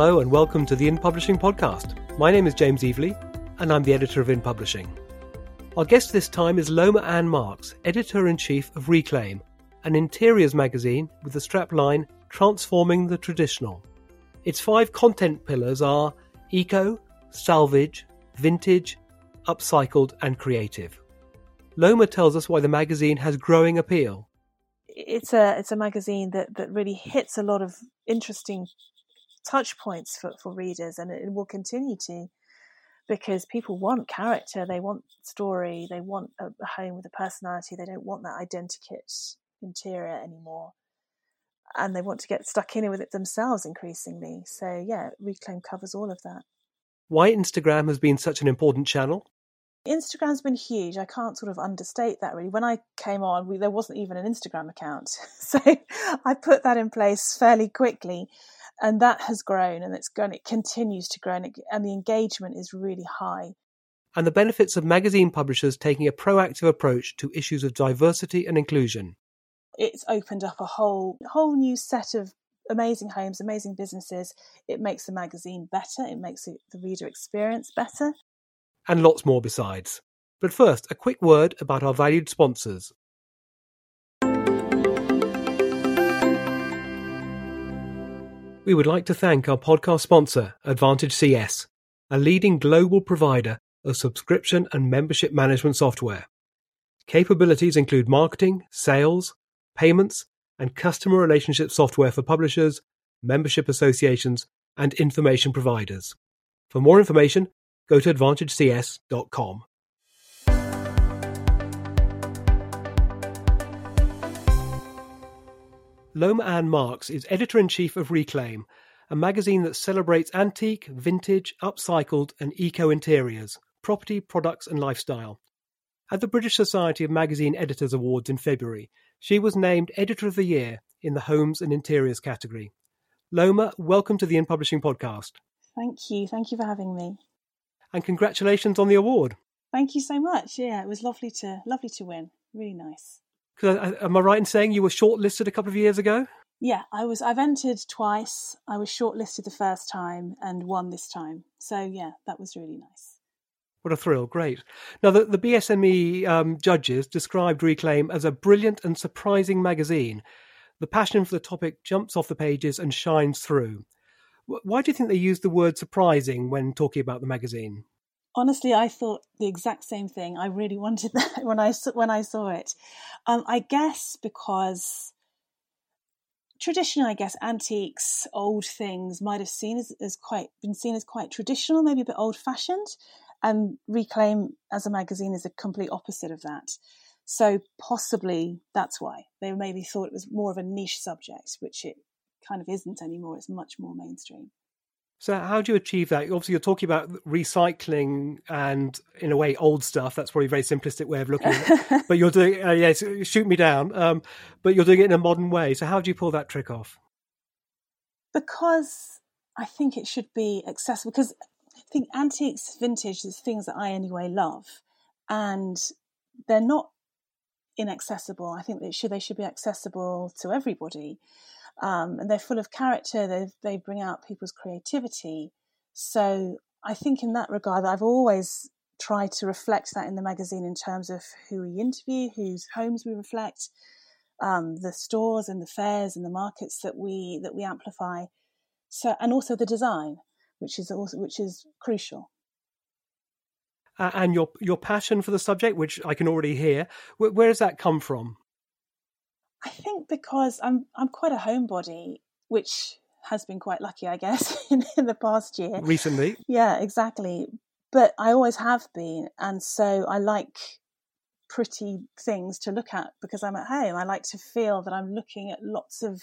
Hello and welcome to the In Publishing podcast. My name is James Evelegh and I'm the editor of In Publishing. Our guest this time is Loma Ann Marks, editor in chief of Reclaim, an interiors magazine with the strapline Transforming the Traditional. Its five content pillars are eco, salvage, vintage, upcycled, and creative. Loma tells us why the magazine has growing appeal. It's a it's a magazine that, that really hits a lot of interesting touch points for, for readers and it will continue to because people want character, they want story, they want a, home with a personality, they don't want that identikit interior anymore. And they want to get stuck in with it themselves increasingly. So, yeah, Reclaim covers all of that. Why Instagram has been such an important channel? Instagram's been huge. I can't sort of understate that really. When I came on, we, there wasn't even an Instagram account. So I put that in place fairly quickly and that has grown and it's grown it continues to grow and, it, and the engagement is really high. And the benefits of magazine publishers taking a proactive approach to issues of diversity and inclusion. It's opened up a whole whole new set of amazing homes amazing businesses. It makes the magazine better it makes the reader experience better. And lots more besides. But first a quick word about our valued sponsors We would like to thank our podcast sponsor, Advantage CS, a leading global provider of subscription and membership management software. Capabilities include marketing, sales, payments, and customer relationship software for publishers, membership associations, and information providers. For more information, go to advantagecs.com. Loma Ann Marks is editor in chief of Reclaim, a magazine that celebrates antique, vintage, upcycled, and eco interiors, property, products, and lifestyle. At the British Society of Magazine Editors Awards in February, she was named Editor of the Year in the Homes and Interiors category. Loma, welcome to the In Publishing podcast. Thank you. Thank you for having me. And congratulations on the award. Thank you so much. Yeah, it was lovely to lovely to win. Really nice. Because am I right in saying you were shortlisted a couple of years ago? Yeah, I was. I've entered twice. I was shortlisted the first time and won this time. So yeah, that was really nice. What a thrill! Great. Now, the, the BSME um, judges described Reclaim as a brilliant and surprising magazine. The passion for the topic jumps off the pages and shines through. Why do you think they used the word surprising when talking about the magazine? Honestly, I thought the exact same thing. I really wanted that when I when I saw it. Um, I guess because traditionally, I guess antiques, old things might have seen as, as quite been seen as quite traditional, maybe a bit old fashioned, and Reclaim as a magazine is a complete opposite of that. So possibly that's why they maybe thought it was more of a niche subject, which it kind of isn't anymore. It's much more mainstream. So how do you achieve that? Obviously, you're talking about recycling and, in a way, old stuff. That's probably a very simplistic way of looking at it. but you're doing, uh, yes, shoot me down. Um, but you're doing it in a modern way. So how do you pull that trick off? Because I think it should be accessible. Because I think antiques, vintage, is things that I anyway love, and they're not inaccessible. I think they should they should be accessible to everybody um, and they're full of character. They they bring out people's creativity. So I think in that regard, I've always tried to reflect that in the magazine in terms of who we interview, whose homes we reflect, um, the stores and the fairs and the markets that we that we amplify. So and also the design, which is also which is crucial. Uh, and your your passion for the subject, which I can already hear, where, where does that come from? I think because I'm I'm quite a homebody, which has been quite lucky, I guess, in, in the past year. Recently. Yeah, exactly. But I always have been, and so I like pretty things to look at because I'm at home. I like to feel that I'm looking at lots of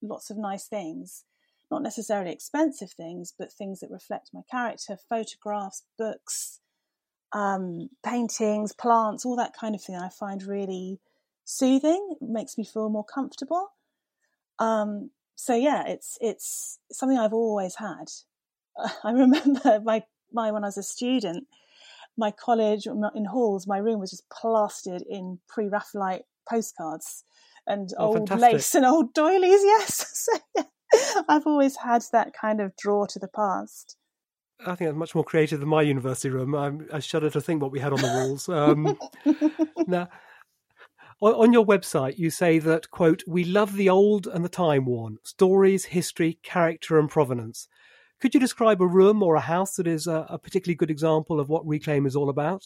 lots of nice things, not necessarily expensive things, but things that reflect my character, photographs, books, um, paintings, plants, all that kind of thing. I find really soothing, it makes me feel more comfortable. Um, so yeah, it's it's something I've always had. I remember my my when I was a student, my college in halls, my room was just plastered in pre-Raphaelite postcards and oh, old fantastic. lace and old doilies. Yes, so, yeah. I've always had that kind of draw to the past. I think that's much more creative than my university room. I'm, i shudder to think what we had on the walls. Um, now, on your website, you say that, quote, we love the old and the time worn, stories, history, character, and provenance. Could you describe a room or a house that is a, a particularly good example of what Reclaim is all about?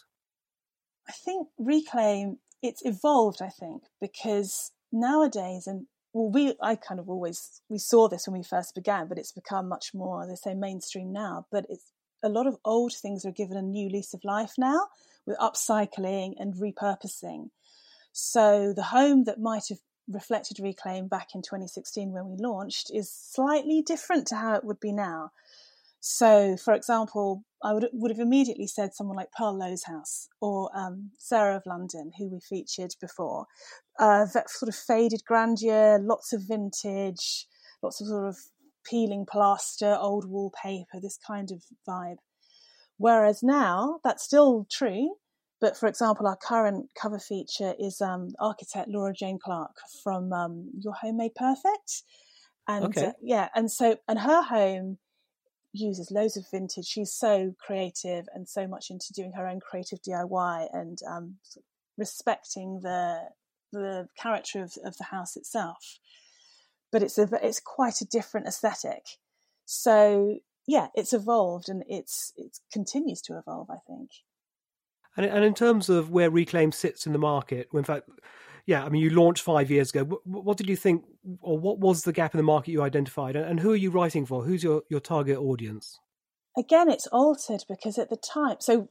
I think Reclaim, it's evolved, I think, because nowadays, and well, we, I kind of always, we saw this when we first began, but it's become much more, as I say, mainstream now. But it's a lot of old things are given a new lease of life now with upcycling and repurposing. So the home that might have reflected Reclaim back in 2016 when we launched is slightly different to how it would be now. So, for example, I would would have immediately said someone like Pearl Lowe's house or um, Sarah of London, who we featured before. Uh, that sort of faded grandeur, lots of vintage, lots of sort of peeling plaster, old wallpaper, this kind of vibe. Whereas now, that's still true, but for example, our current cover feature is um, architect Laura Jane Clark from um, Your Home Made Perfect, and okay. uh, yeah, and so and her home uses loads of vintage. She's so creative and so much into doing her own creative DIY and um, respecting the the character of, of the house itself. But it's a it's quite a different aesthetic. So yeah, it's evolved and it's it continues to evolve. I think. And, and in terms of where Reclaim sits in the market, in fact, yeah, I mean, you launched five years ago. What, what, did you think, or what was the gap in the market you identified, and, and who are you writing for? Who's your, your target audience? Again, it's altered because at the time, so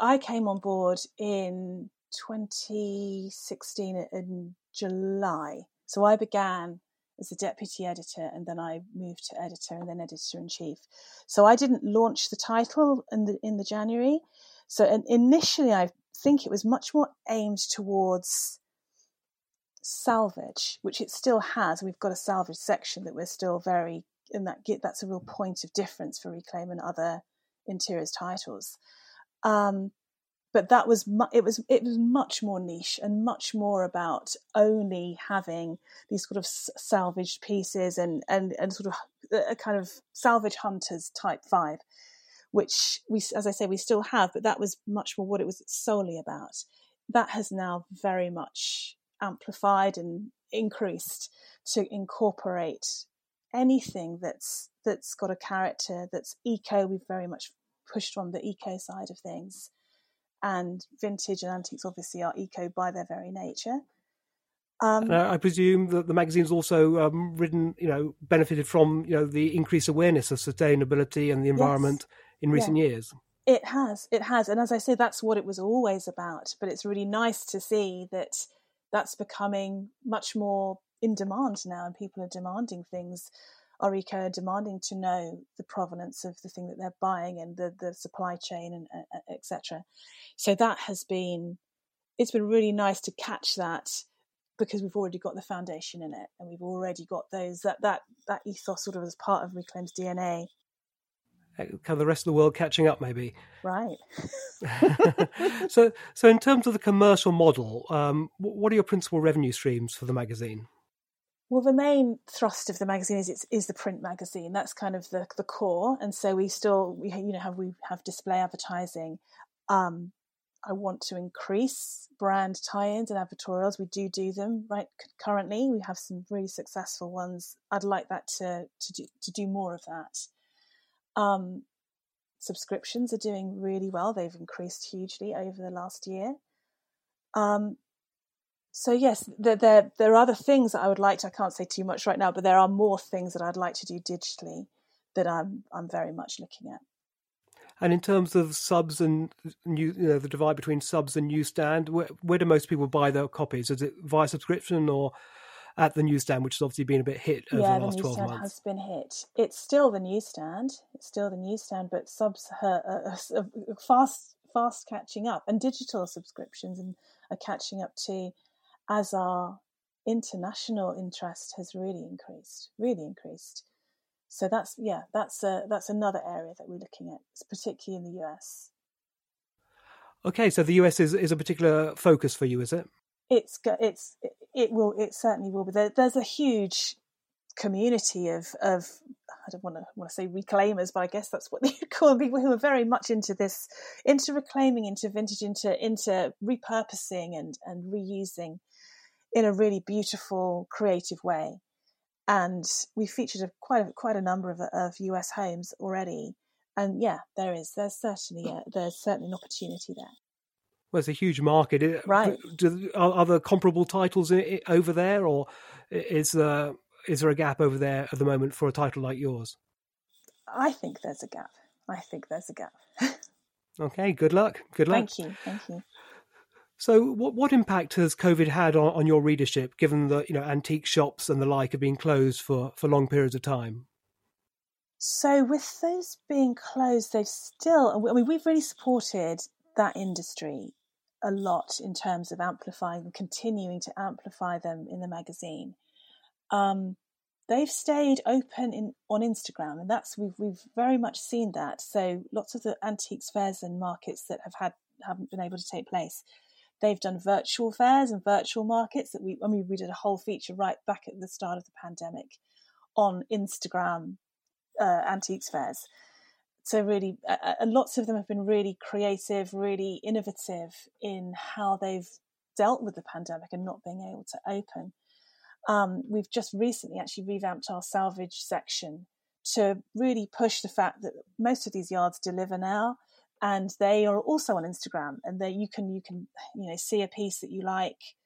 I came on board in 2016 in July. So I began as a deputy editor and then I moved to editor and then editor in chief. So I didn't launch the title in the in the January. So initially, I think it was much more aimed towards salvage, which it still has. We've got a salvage section that we're still very, and that that's a real point of difference for Reclaim and other interiors titles. Um, but that was mu- it was it was much more niche and much more about only having these sort of salvaged pieces and and and sort of a kind of salvage hunters type vibe which we, as I say, we still have, but that was much more what it was solely about. That has now very much amplified and increased to incorporate anything that's that's got a character that's eco. We've very much pushed on the eco side of things, and vintage and antiques obviously are eco by their very nature. Um, I presume that the magazine's also um, ridden, you know, benefited from you know the increased awareness of sustainability and the environment. Yes in recent yeah. years. It has, it has, and as I say, that's what it was always about. But it's really nice to see that that's becoming much more in demand now, and people are demanding things. Are eco demanding to know the provenance of the thing that they're buying and the the supply chain and uh, uh etc. So that has been, it's been really nice to catch that because we've already got the foundation in it and we've already got those that that that ethos sort of as part of Reclaim's DNA kind of the rest of the world catching up, maybe. Right. so, so in terms of the commercial model, um, what are your principal revenue streams for the magazine? Well, the main thrust of the magazine is it's, is the print magazine. That's kind of the the core, and so we still we you know have we have display advertising. Um, I want to increase brand tie-ins and advertorials. We do do them right currently. We have some really successful ones. I'd like that to to do to do more of that. Um, subscriptions are doing really well. They've increased hugely over the last year. Um, so yes, there, there there are other things that I would like to. I can't say too much right now, but there are more things that I'd like to do digitally that I'm I'm very much looking at. And in terms of subs and new, you know, the divide between subs and newsstand, where, where do most people buy their copies? Is it via subscription or at the newsstand, which has obviously been a bit hit over yeah, the last the 12 months. has been hit. It's still the newsstand. It's still the newsstand, but subs are, are, are fast, fast catching up, and digital subscriptions are catching up too, as our international interest has really increased, really increased. So that's yeah, that's a, that's another area that we're looking at, particularly in the US. Okay, so the US is, is a particular focus for you, is it? It's it's it will it certainly will be. There, there's a huge community of of I don't want to want to say reclaimers, but I guess that's what they call people who are very much into this, into reclaiming, into vintage, into into repurposing and and reusing in a really beautiful, creative way. And we featured a, quite a, quite a number of, of US homes already. And yeah, there is there's certainly a, there's certainly an opportunity there. Well, it's a huge market, right? Do, are, are there comparable titles over there, or is uh, is there a gap over there at the moment for a title like yours? I think there's a gap. I think there's a gap. okay, good luck. Good luck. Thank you. Thank you. So, what what impact has COVID had on, on your readership, given that you know antique shops and the like have been closed for, for long periods of time? So, with those being closed, they've still. I mean, we've really supported that industry a lot in terms of amplifying and continuing to amplify them in the magazine um, they've stayed open in on Instagram, and that's we've we've very much seen that. So lots of the antiques fairs and markets that have had haven't been able to take place, they've done virtual fairs and virtual markets. That we I mean we did a whole feature right back at the start of the pandemic on Instagram uh, antiques fairs. So really, uh, lots of them have been really creative, really innovative in how they've dealt with the pandemic and not being able to open. Um, we've just recently actually revamped our salvage section to really push the fact that most of these yards deliver now and they are also on Instagram and there you can you can you know see a piece that you like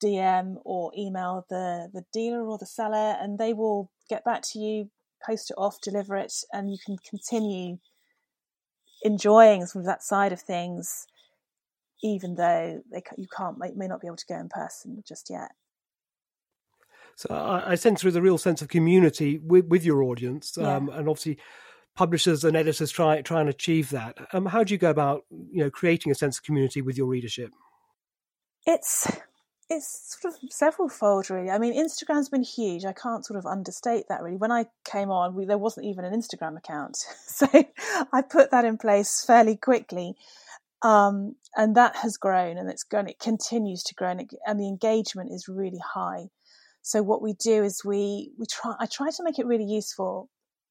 DM or email the the dealer or the seller and they will get back to you post it off deliver it and you can continue enjoying some of that side of things even though they you can't may, not be able to go in person just yet so I, I sense there is a real sense of community with, with your audience, um, and obviously publishers and editors try try and achieve that. Um, how do you go about you know creating a sense of community with your readership? It's it's sort of several fold really. I mean, Instagram's been huge. I can't sort of understate that really. When I came on, we, there wasn't even an Instagram account, so I put that in place fairly quickly. Um, and that has grown and it's grown. It continues to grow, and, it, and the engagement is really high. So what we do is we we try I try to make it really useful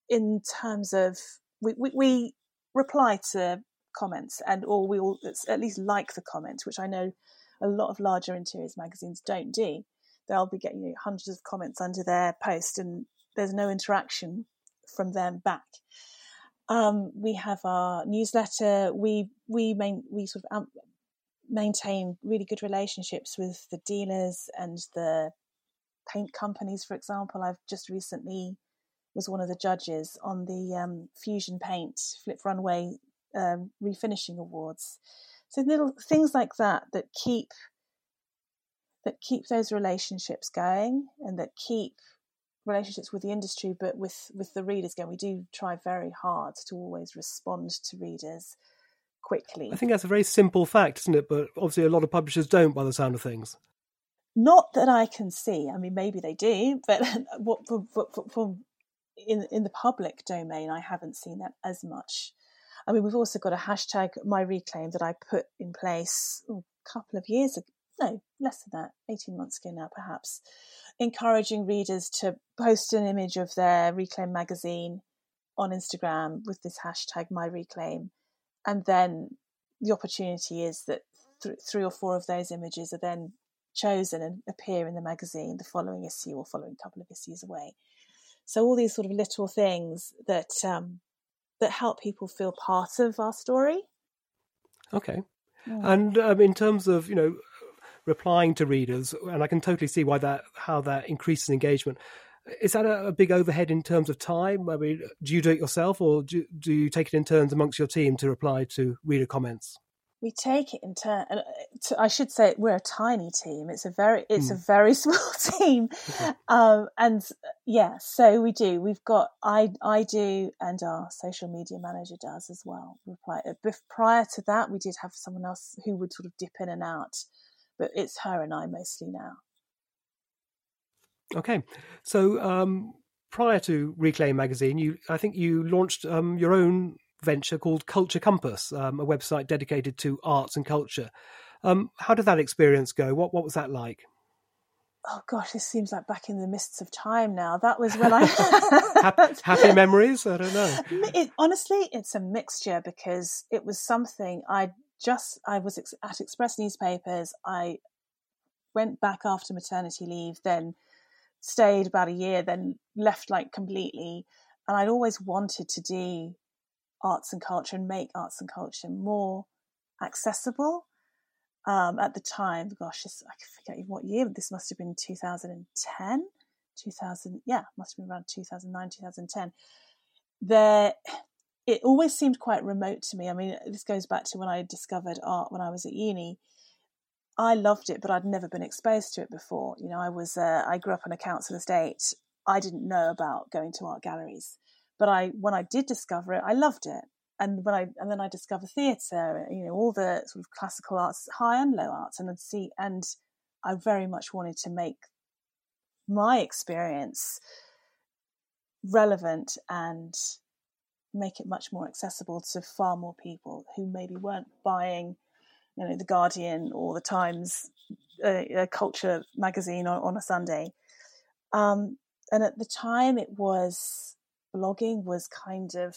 in terms of we, we, we reply to comments and or we will at least like the comments, which I know a lot of larger interiors magazines don't do. They'll be getting you know, hundreds of comments under their post and there's no interaction from them back. Um, we have our newsletter. We we main, we sort of maintain really good relationships with the dealers and the paint companies, for example. I've just recently was one of the judges on the um, Fusion Paint Flip Runway um, refinishing awards. So little things like that that keep that keep those relationships going and that keep relationships with the industry, but with with the readers going. We do try very hard to always respond to readers quickly. I think that's a very simple fact, isn't it? But obviously, a lot of publishers don't, by the sound of things. Not that I can see. I mean, maybe they do, but what from in in the public domain, I haven't seen that as much. I mean, we've also got a hashtag my reclaim that I put in place a couple of years ago. No, less than that, 18 months ago now, perhaps, encouraging readers to post an image of their Reclaim magazine on Instagram with this hashtag my reclaim. And then the opportunity is that th- three or four of those images are then chosen and appear in the magazine the following issue or following couple of issues away. So all these sort of little things that um, that help people feel part of our story. Okay, yeah. and um, in terms of you know replying to readers, and I can totally see why that how that increases engagement. Is that a, a big overhead in terms of time? I mean, do you do it yourself, or do, do you take it in turns amongst your team to reply to reader comments? We take it in turn. And uh, I should say we're a tiny team. It's a very it's mm. a very small team, um, and uh, yeah, so we do. We've got I I do, and our social media manager does as well. Uh, prior to that, we did have someone else who would sort of dip in and out, but it's her and I mostly now. Okay, so um, prior to Reclaim magazine, you I think you launched um, your own venture called Culture Compass, um, a website dedicated to arts and culture. Um, how did that experience go? What what was that like? oh gosh, this seems like back in the mists of time now. That was when I happy, happy, memories. I don't know. It, honestly, it's a mixture because it was something I just I was at Express newspapers. I went back after maternity leave, then stayed about a year, then left like completely. And I'd always wanted to do arts and culture and make arts and culture more accessible um, at the time. Gosh, this, I forget what year. This must have been 2010, 2000. Yeah, must have been around 2009, 2010. There, it always seemed quite remote to me. I mean, this goes back to when I discovered art when I was at uni. I loved it, but I'd never been exposed to it before. You know, I was uh, I grew up on a council estate. I didn't know about going to art galleries, but I when I did discover it, I loved it and when I and then I discover theatre, you know, all the sort of classical arts, high and low arts, and I'd see, and I very much wanted to make my experience relevant and make it much more accessible to far more people who maybe weren't buying, you know, the Guardian or the Times, a culture magazine on, on a Sunday. Um, and at the time, it was blogging was kind of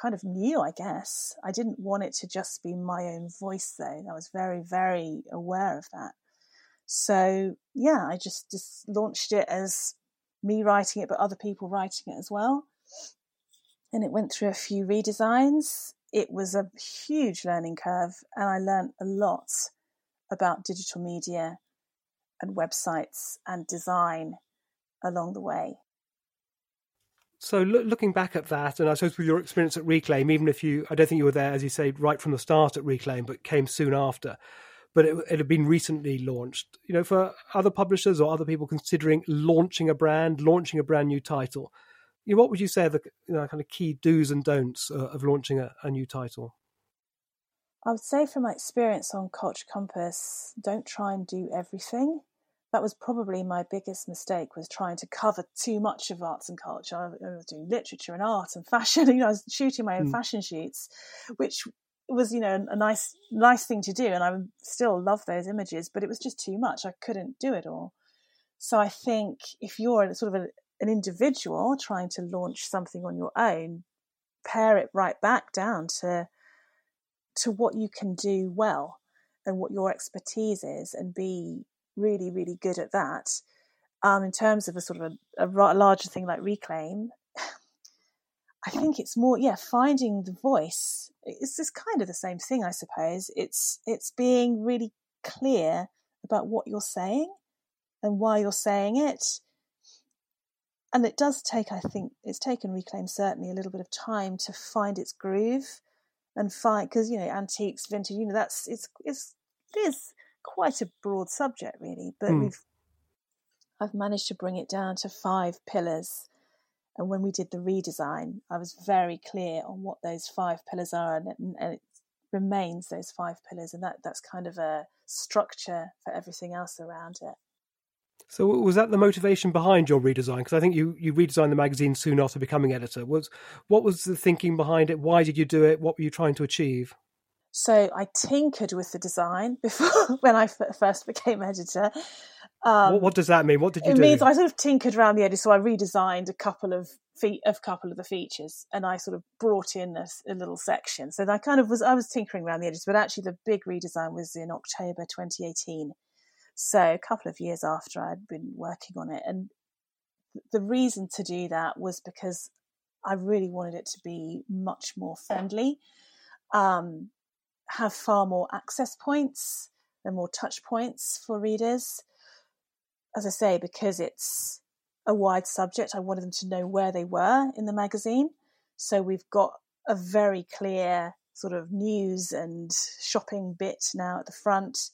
kind of new, I guess. I didn't want it to just be my own voice, though. I was very, very aware of that. So, yeah, I just, just launched it as me writing it, but other people writing it as well. And it went through a few redesigns. It was a huge learning curve, and I learned a lot about digital media and websites and design along the way. So lo- looking back at that, and I suppose with your experience at Reclaim, even if you, I don't think you were there, as you say, right from the start at Reclaim, but came soon after, but it, it had been recently launched. You know, for other publishers or other people considering launching a brand, launching a brand new title, you know, what would you say are the you know, kind of key do's and don'ts uh, of launching a, a new title? I would say from my experience on Culture Compass, don't try and do everything that was probably my biggest mistake was trying to cover too much of arts and culture. I was doing literature and art and fashion. You know, I was shooting my own mm. fashion shoots, which was you know a nice nice thing to do, and I still love those images. But it was just too much. I couldn't do it all. So I think if you're sort of a, an individual trying to launch something on your own, pare it right back down to to what you can do well and what your expertise is, and be really, really good at that. Um, in terms of a sort of a, a larger thing like reclaim, I think it's more, yeah, finding the voice. It's just kind of the same thing, I suppose. It's it's being really clear about what you're saying and why you're saying it. And it does take, I think, it's taken Reclaim certainly a little bit of time to find its groove and find because you know antiques, vintage, you know that's it's it's it is quite a broad subject, really. But mm. we've I've managed to bring it down to five pillars. And when we did the redesign, I was very clear on what those five pillars are, and it, and it remains those five pillars, and that that's kind of a structure for everything else around it. So was that the motivation behind your redesign? Because I think you, you redesigned the magazine soon after becoming editor. Was what was the thinking behind it? Why did you do it? What were you trying to achieve? So I tinkered with the design before when I first became editor. Um, what, what, does that mean? What did you it do? It means I sort of tinkered around the edges. So I redesigned a couple of feet of couple of the features, and I sort of brought in a, a, little section. So I kind of was I was tinkering around the edges, but actually the big redesign was in October 2018. So a couple of years after I'd been working on it, and the reason to do that was because I really wanted it to be much more friendly. Um, have far more access points and more touch points for readers. As I say, because it's a wide subject, I wanted them to know where they were in the magazine. So we've got a very clear sort of news and shopping bit now at the front.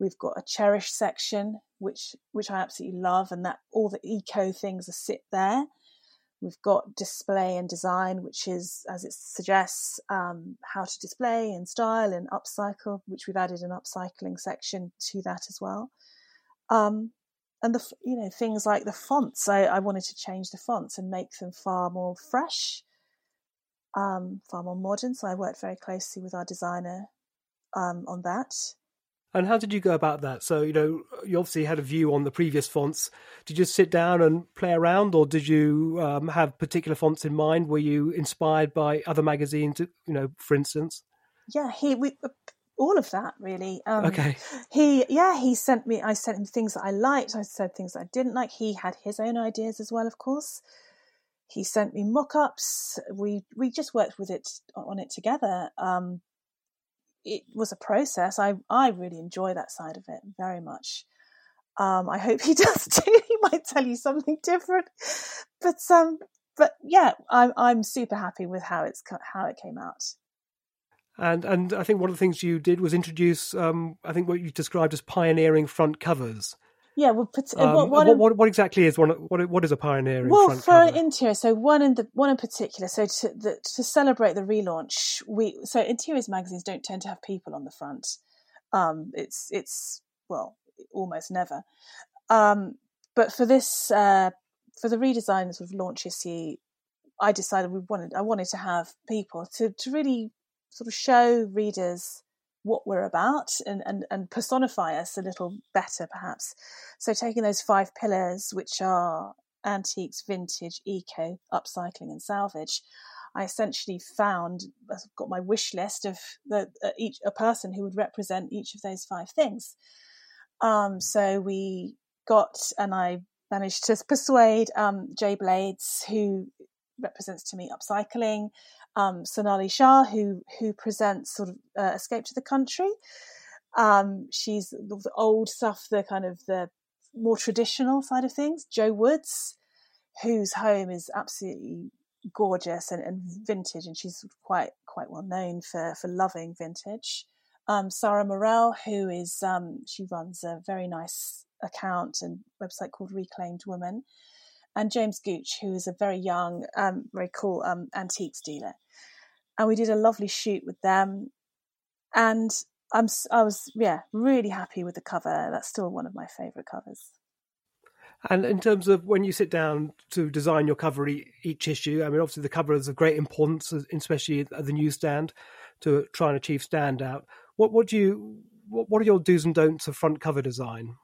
We've got a cherish section, which which I absolutely love, and that all the eco things are sit there. We've got display and design, which is, as it suggests, um, how to display and style and upcycle, which we've added an upcycling section to that as well. Um, and the you know things like the fonts, I, I, wanted to change the fonts and make them far more fresh, um, far more modern. So I worked very closely with our designer um, on that. And how did you go about that? So, you know, you obviously had a view on the previous fonts. Did you just sit down and play around, or did you um, have particular fonts in mind? Were you inspired by other magazines, you know, for instance? Yeah, he we all of that really. Um, okay. He yeah he sent me. I sent him things that I liked. I said things that I didn't like. He had his own ideas as well, of course. He sent me mock-ups. We we just worked with it on it together. Um, it was a process. I I really enjoy that side of it very much. Um, I hope he does too. he might tell you something different, but um, but yeah, I'm I'm super happy with how it's how it came out. And and I think one of the things you did was introduce, um, I think what you described as pioneering front covers. Yeah, well, um, what, what, what, what, exactly is one? What what is a pioneering? Well, front for interior, so one in the one in particular. So to the, to celebrate the relaunch, we so interiors magazines don't tend to have people on the front. Um, it's it's well almost never. Um, but for this uh, for the redesign sort of launch issue, I decided we wanted I wanted to have people to to really sort of show readers what we're about and, and, and personify us a little better, perhaps. So, taking those five pillars, which are antiques, vintage, eco, upcycling, and salvage, I essentially found I've got my wish list of the uh, each a person who would represent each of those five things. Um, so we got, and I managed to persuade um, Jay Blades, who represents to me upcycling, um, Sonali Shah, who who presents sort of uh, Escape to the Country. Um, she's the old stuff, the kind of the more traditional side of things. Joe Woods, whose home is absolutely gorgeous and, and vintage, and she's quite quite well known for for loving vintage. Um, Sarah Morel, who is um, she runs a very nice account and website called Reclaimed Woman, and James Gooch, who is a very young, um, very cool um, antiques dealer and we did a lovely shoot with them. And I'm I was yeah really happy with the cover. That's still one of my favourite covers. And in terms of when you sit down to design your cover each issue, I mean, obviously the cover is of great importance, uh, especially at the newsstand, to try and achieve standout. What what do you what, what are your do's and don'ts of front cover design?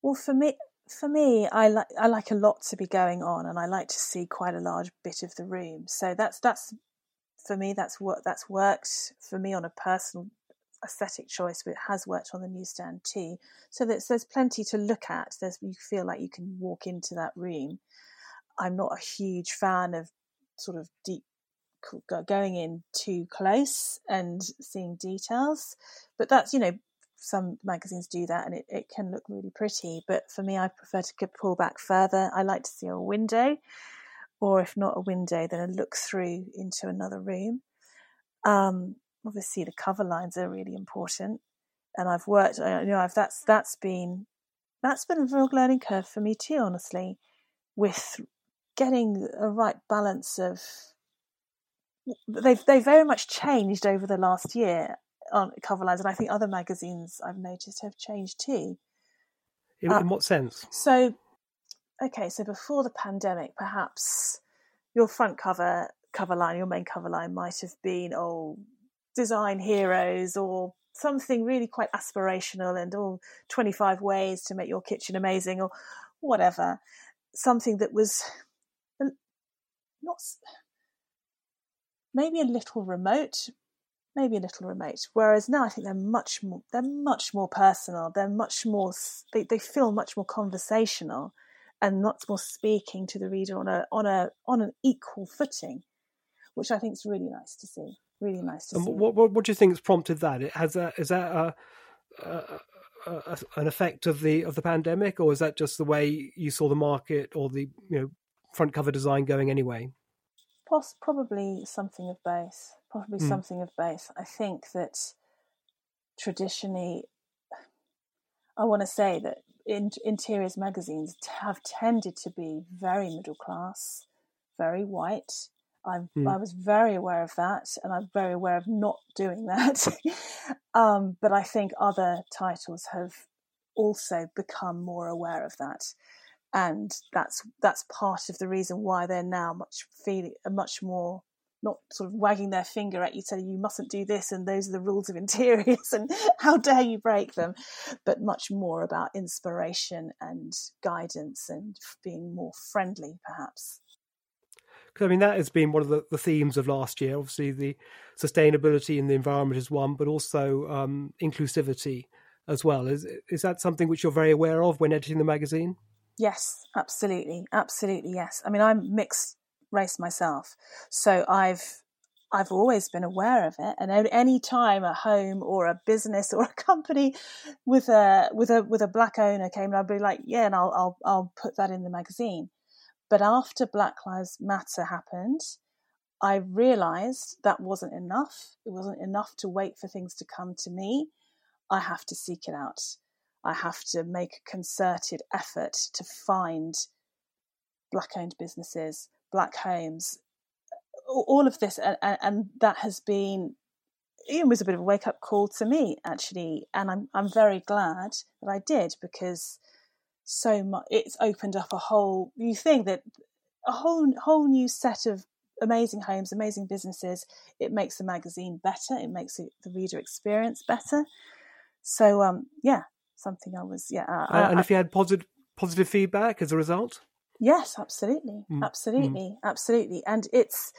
Well, for me, for me, I like I like a lot to be going on, and I like to see quite a large bit of the room. So that's that's for me, that's what that's worked for me on a personal aesthetic choice, but it has worked on the newsstand too. So there's there's plenty to look at. There's you feel like you can walk into that room. I'm not a huge fan of sort of deep going in too close and seeing details, but that's you know some magazines do that and it, it can look really pretty. But for me, I prefer to pull back further. I like to see a window or if not a window, then a look through into another room. Um, obviously, the cover lines are really important, and I've worked. You know, I've that's that's been that's been a real learning curve for me too. Honestly, with getting a right balance of they've they very much changed over the last year on cover lines, and I think other magazines I've noticed have changed too. In, uh, in what sense? So okay, so before the pandemic, perhaps your front cover cover line, your main cover line might have been oh design heroes or something really quite aspirational and all 25 ways to make your kitchen amazing or whatever. Something that was not maybe a little remote maybe a little remote. Whereas now i think they're much more they're much more personal they're much more they, they feel much more conversational and much more speaking to the reader on a on a on an equal footing, which I think is really nice to see. Really nice to and see. What, what, what do you think has prompted that? It has that is that a, a, a, an effect of the of the pandemic, or is that just the way you saw the market or the you know front cover design going anyway? Poss- probably something of both. Probably mm. something of both. I think that traditionally, I want to say that in, interiors magazines have tended to be very middle class, very white. I'm, mm. I was very aware of that, and I'm very aware of not doing that. um, but I think other titles have also become more aware of that, and that's that's part of the reason why they're now much feeling much more not sort of wagging their finger at you telling you mustn't do this and those are the rules of interiors and how dare you break them but much more about inspiration and guidance and being more friendly perhaps because I mean that has been one of the, the, themes of last year. Obviously, the sustainability in the environment is one, but also um, inclusivity as well. Is is that something which you're very aware of when editing the magazine? Yes, absolutely, absolutely. Yes. I mean, I'm mixed race myself, so I've I've always been aware of it, and at any time a home or a business or a company with a with a with a black owner came, I'd be like, yeah, and I'll I'll I'll put that in the magazine. But after Black Lives Matter happened, I realized that wasn't enough. It wasn't enough to wait for things to come to me. I have to seek it out. I have to make a concerted effort to find black owned businesses, black homes, all of this. And, and that has been, it was a bit of a wake up call to me, actually. And I'm, I'm very glad that I did because so much, it's opened up a whole new thing that a whole, whole new set of amazing homes, amazing businesses. It makes the magazine better. It makes it, the reader experience better. So, um, yeah, something I was yeah. Uh, and if you had positive positive feedback as a result, yes, absolutely, mm. absolutely, mm. absolutely, and it's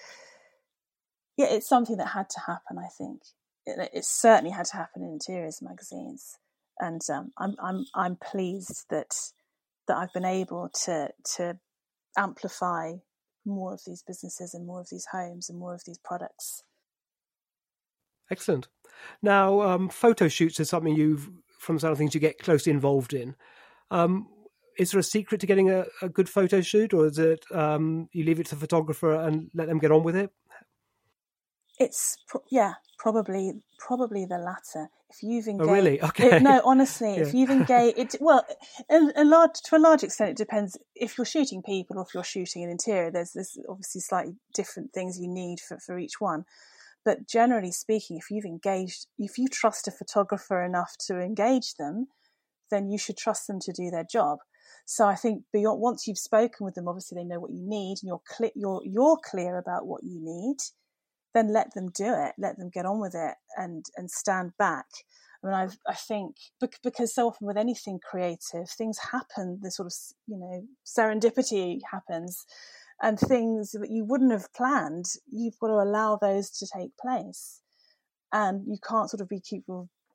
yeah, it's something that had to happen. I think it, it certainly had to happen in interiors magazines, and um, I'm I'm I'm pleased that that I've been able to to amplify more of these businesses and more of these homes and more of these products. Excellent. Now, um, photo shoots is something you've from some of the things you get closely involved in. Um, is there a secret to getting a, a good photo shoot, or is it um, you leave it to the photographer and let them get on with it? It's pro- yeah, probably probably the latter. If you've engaged, oh, really? Okay. It, no, honestly, yeah. if you've engaged, it well, a, a large to a large extent, it depends. If you're shooting people or if you're shooting an interior, there's there's obviously slightly different things you need for for each one. But generally speaking, if you've engaged, if you trust a photographer enough to engage them, then you should trust them to do their job. So I think beyond once you've spoken with them, obviously they know what you need, and you're clear, you're you're clear about what you need. Then let them do it. Let them get on with it, and and stand back. I mean, I I think because so often with anything creative, things happen. The sort of you know serendipity happens and things that you wouldn't have planned, you've got to allow those to take place. And you can't sort of be keep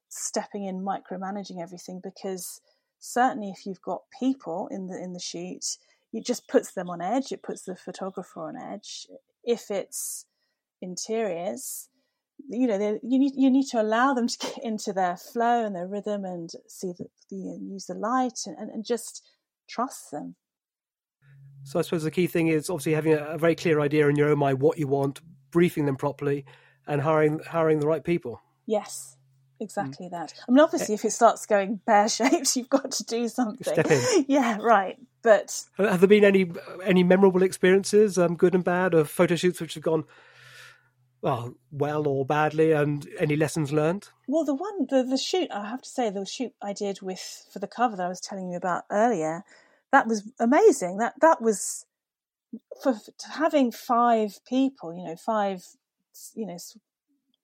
stepping in, micromanaging everything because certainly if you've got people in the in the shoot, it just puts them on edge. It puts the photographer on edge. If it's interiors, you know, you need you need to allow them to get into their flow and their rhythm and see the, the use the light and, and, and just trust them. So I suppose the key thing is obviously having a, a very clear idea in your own mind what you want, briefing them properly, and hiring hiring the right people. Yes, exactly mm. that. I mean, obviously, if it starts going bear shaped, you've got to do something. Step in. Yeah, right. But have there been any any memorable experiences, um, good and bad, of photo shoots which have gone well, well or badly, and any lessons learned? Well, the one the the shoot I have to say the shoot I did with for the cover that I was telling you about earlier that was amazing. That that was for, having five people, you know, five, you know,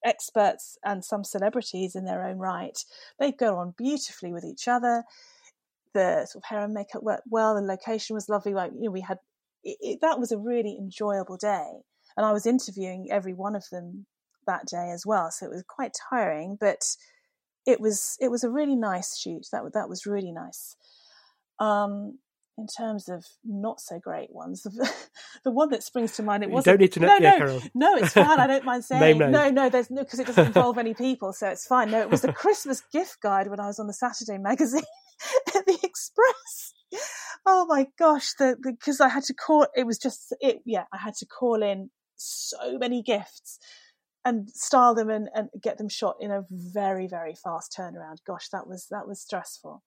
experts and some celebrities in their own right. They go on beautifully with each other. The sort of hair and makeup worked well. The location was lovely. Like you know, we had it, it, that was a really enjoyable day, and I was interviewing every one of them that day as well. So it was quite tiring, but it was it was a really nice shoot. That that was really nice. Um, in terms of not so great ones, the, one that springs to mind, it was don't need to know. No, yeah, no, no, it's fine. I don't mind saying. no, no, there's no because it doesn't involve any people, so it's fine. No, it was the Christmas gift guide when I was on the Saturday magazine at the Express. Oh my gosh, the because I had to call. It was just it. Yeah, I had to call in so many gifts and style them and, and get them shot in a very very fast turnaround. Gosh, that was that was stressful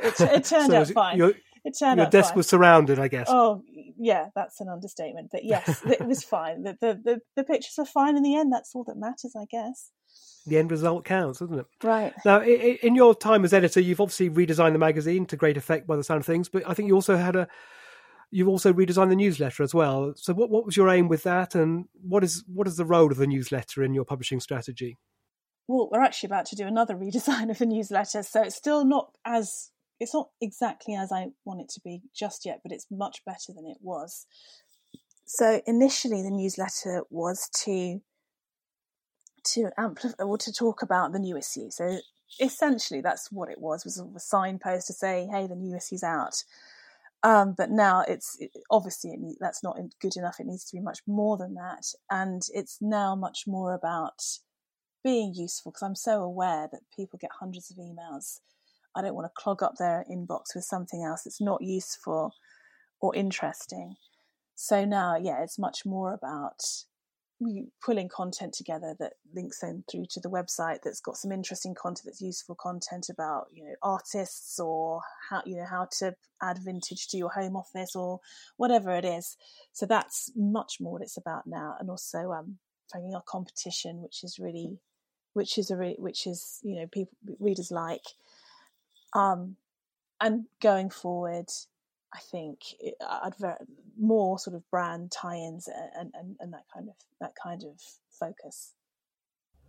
but it, it turned so out fine. Your, it turned your out desk fine. was surrounded, I guess. Oh, yeah, that's an understatement. But yes, it was fine. The, the, the, the pictures are fine in the end. That's all that matters, I guess. The end result counts, doesn't it? Right. Now, in your time as editor, you've obviously redesigned the magazine to great effect by the sound of things, but I think you also had a You've also redesigned the newsletter as well. So, what, what was your aim with that, and what is what is the role of the newsletter in your publishing strategy? Well, we're actually about to do another redesign of the newsletter, so it's still not as it's not exactly as I want it to be just yet, but it's much better than it was. So initially, the newsletter was to to amplify or to talk about the new issue. So essentially, that's what it was: was a signpost to say, "Hey, the new issue's out." Um, but now it's it, obviously it that's not good enough. It needs to be much more than that, and it's now much more about being useful because I'm so aware that people get hundreds of emails I don't want to clog up their inbox with something else that's not useful or interesting. So now, yeah, it's much more about pulling content together that links then through to the website that's got some interesting content that's useful content about you know artists or how you know how to add vintage to your home office or whatever it is so that's much more what it's about now and also um finding our competition which is really which is a re- which is you know people readers like um, and going forward, I think I'd very, more sort of brand tie-ins and, and, and that kind of that kind of focus.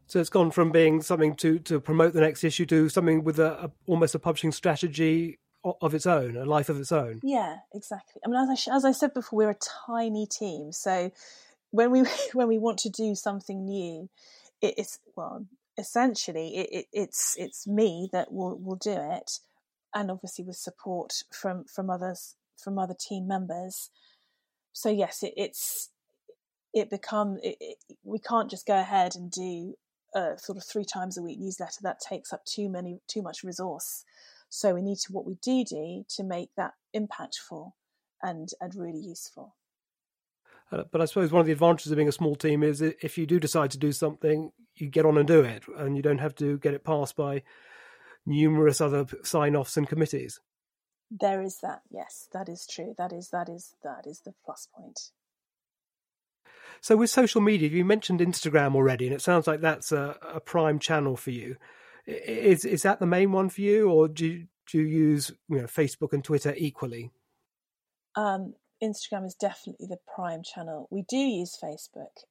So it's gone from being something to, to promote the next issue to something with a, a, almost a publishing strategy of its own, a life of its own. Yeah, exactly. I mean, as I, as I said before, we're a tiny team, so when we when we want to do something new, it, it's well, essentially it, it, it's it's me that will will do it, and obviously with support from from others from other team members. So yes, it, it's it become it, we can't just go ahead and do a sort of three times a week newsletter that takes up too many too much resource. So we need to what we do do to make that impactful and and really useful. Uh, but I suppose one of the advantages of being a small team is if you do decide to do something, you get on and do it, and you don't have to get it passed by numerous other sign-offs and committees. There is that. Yes, that is true. That is that is that is the plus point. So with social media, you mentioned Instagram already, and it sounds like that's a, a prime channel for you. Is is that the main one for you, or do you, do you use you know Facebook and Twitter equally? Um, Instagram is definitely the prime channel. We do use Facebook.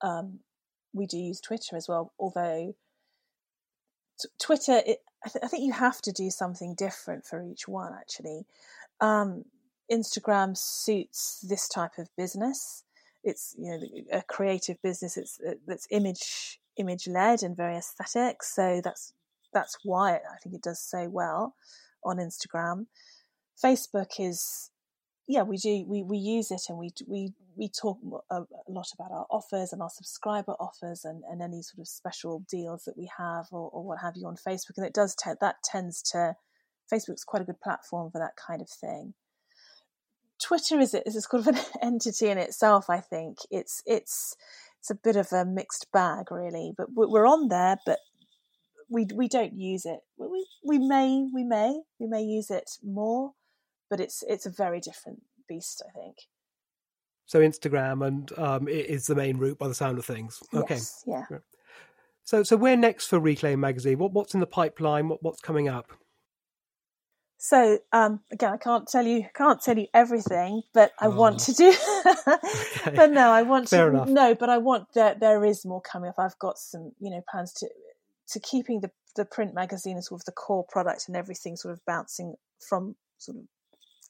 Um, we do use Twitter as well, although t- Twitter, it, I, th- I, think you have to do something different for each one, actually. Um, Instagram suits this type of business. It's you know a creative business. It's that's image image led and very aesthetic. So that's that's why I think it does so well on Instagram. Facebook is yeah, we do. We, we use it and we we we talk a, lot about our offers and our subscriber offers and, and any sort of special deals that we have or, or what have you on Facebook. And it does te- that tends to Facebook's quite a good platform for that kind of thing. Twitter is is a sort of an entity in itself. I think it's it's it's a bit of a mixed bag, really. But we're on there, but we we don't use it. We we may we may we may use it more but it's it's a very different beast, I think. So Instagram and um, is the main route by the sound of things. Okay, yes, yeah. So so where next for Reclaim magazine? What what's in the pipeline? What what's coming up? So um, again, I can't tell you can't tell you everything, but I oh. want to do. okay. But no, I want Fair to. Enough. No, but I want that there is more coming up. I've got some you know plans to to keeping the the print magazine as sort of the core product and everything sort of bouncing from sort of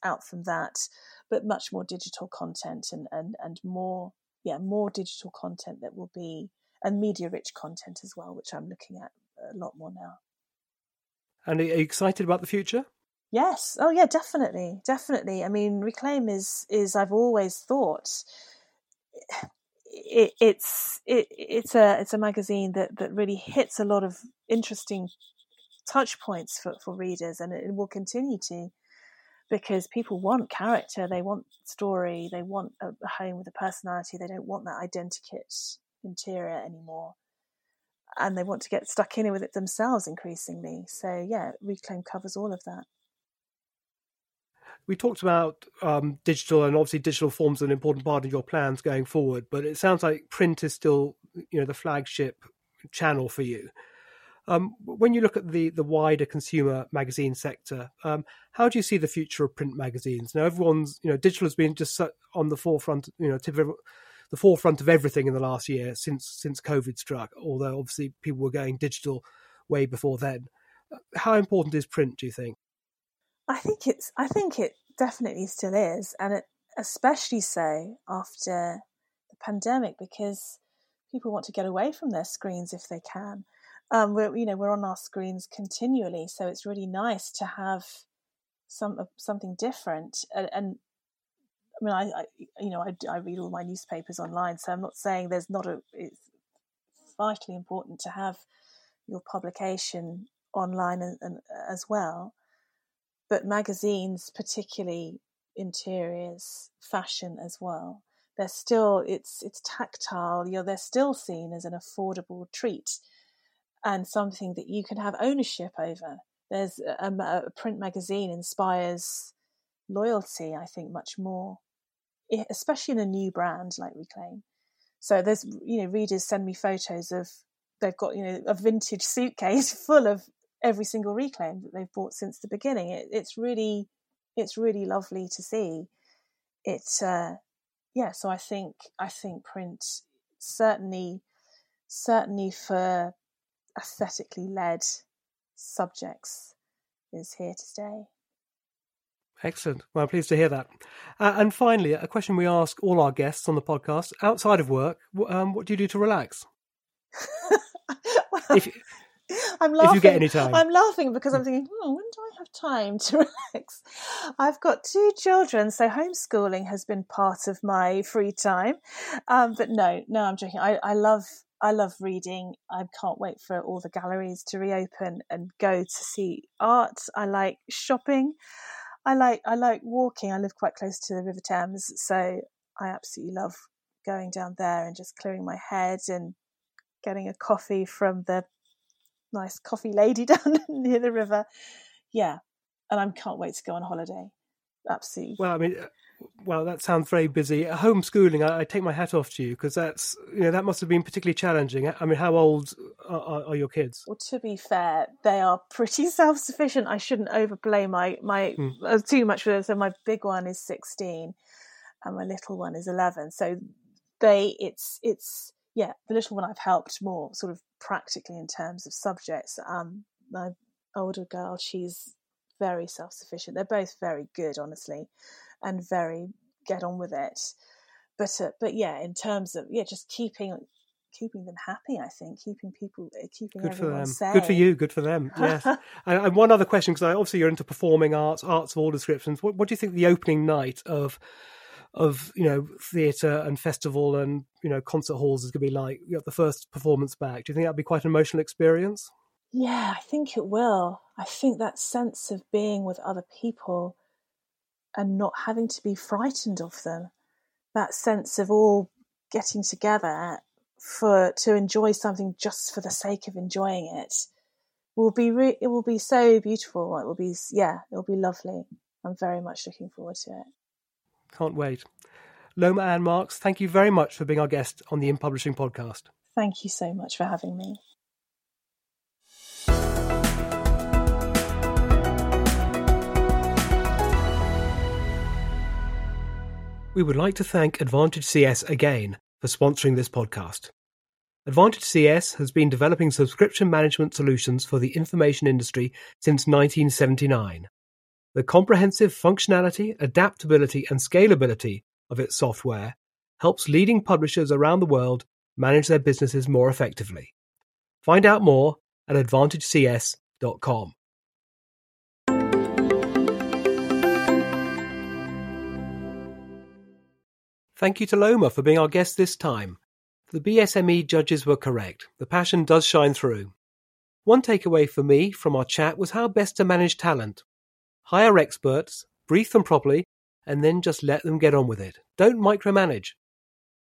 out from that, but much more digital content and, and, and more, yeah, more digital content that will be, and media rich content as well, which I'm looking at a lot more now. And are you excited about the future? Yes. Oh, yeah. Definitely. Definitely. I mean, Reclaim is is I've always thought it, it's it, it's a it's a magazine that that really hits a lot of interesting touch points for for readers, and it will continue to because people want character, they want story, they want a, home with a personality, they don't want that identikit interior anymore. And they want to get stuck in with it themselves increasingly. So, yeah, Reclaim covers all of that. We talked about um, digital, and obviously, digital forms an important part of your plans going forward. But it sounds like print is still, you know, the flagship channel for you. Um, when you look at the the wider consumer magazine sector, um, how do you see the future of print magazines? Now, everyone's you know digital has been just on the forefront, you know, tip of the forefront of everything in the last year since since COVID struck. Although obviously people were going digital way before then. How important is print? Do you think? I think it's. I think it definitely still is, and it, especially so after the pandemic because people want to get away from their screens if they can um, we're you know we're on our screens continually, so it's really nice to have some uh, something different. And, and I mean, I, I, you know I, I read all my newspapers online, so I'm not saying there's not a. It's vitally important to have your publication online and, and as well, but magazines, particularly interiors, fashion as well. They're still it's it's tactile. You know, they're still seen as an affordable treat and something that you can have ownership over. There's a, a print magazine inspires loyalty, I think, much more, especially in a new brand like Reclaim. So there's, you know, readers send me photos of they've got, you know, a vintage suitcase full of every single Reclaim that they've bought since the beginning. It, it's really, it's really lovely to see. It's, uh, yeah. So I think, I think print certainly, certainly for aesthetically led subjects is here to stay. Excellent. Well, I'm pleased to hear that. Uh, and finally, a question we ask all our guests on the podcast outside of work um, what do you do to relax? well, if, I'm laughing. If you get any time. I'm laughing because I'm thinking, oh, when do I have time to relax? I've got two children, so homeschooling has been part of my free time. Um, but no, no, I'm joking. I, I love I love reading. I can't wait for all the galleries to reopen and go to see art. I like shopping. I like I like walking. I live quite close to the River Thames, so I absolutely love going down there and just clearing my head and getting a coffee from the nice coffee lady down near the river. Yeah, and I can't wait to go on holiday. Absolutely. Well, I mean, uh, well, that sounds very busy. Homeschooling, I, I take my hat off to you because that's you know that must have been particularly challenging. I mean, how old are, are your kids? Well, to be fair, they are pretty self-sufficient. I shouldn't overplay my my mm. uh, too much for them. So my big one is sixteen, and my little one is eleven. So they, it's it's yeah, the little one I've helped more sort of practically in terms of subjects. Um, my older girl, she's very self-sufficient. They're both very good, honestly and very get on with it. But uh, but yeah, in terms of yeah, just keeping keeping them happy. I think keeping people uh, keeping good for them. Sane. Good for you. Good for them. Yes. and, and, one other question, because obviously you're into performing arts, arts of all descriptions. What, what do you think the opening night of of you know theatre and festival and you know concert halls is going to be like? You got the first performance back. Do you think that'd be quite an emotional experience? Yeah, I think it will. I think that sense of being with other people and not having to be frightened of them. That sense of all getting together for to enjoy something just for the sake of enjoying it will be re- it will be so beautiful. It will be yeah, it will be lovely. I'm very much looking forward to it. Can't wait. Loma Ann Marks, thank you very much for being our guest on the In Publishing podcast. Thank you so much for having me. We would like to thank Advantage CS again for sponsoring this podcast. Advantage CS has been developing subscription management solutions for the information industry since 1979. The comprehensive functionality, adaptability, and scalability of its software helps leading publishers around the world manage their businesses more effectively. Find out more at advantagecs.com. Thank you to Loma for being our guest this time. The BSME judges were correct. The passion does shine through. One takeaway for me from our chat was how best to manage talent. Hire experts, brief them properly, and then just let them get on with it. Don't micromanage.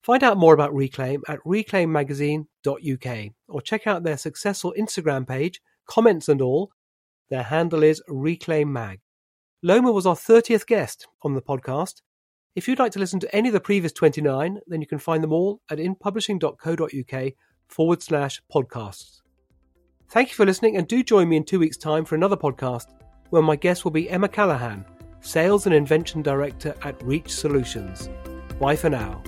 Find out more about Reclaim at reclaimmagazine.uk or check out their successful Instagram page, comments and all. Their handle is Reclaim Mag. Loma was our 30th guest on the podcast, if you'd like to listen to any of the previous 29, then you can find them all at inpublishing.co.uk forward slash podcasts. Thank you for listening, and do join me in two weeks' time for another podcast where my guest will be Emma Callahan, Sales and Invention Director at Reach Solutions. Bye for now.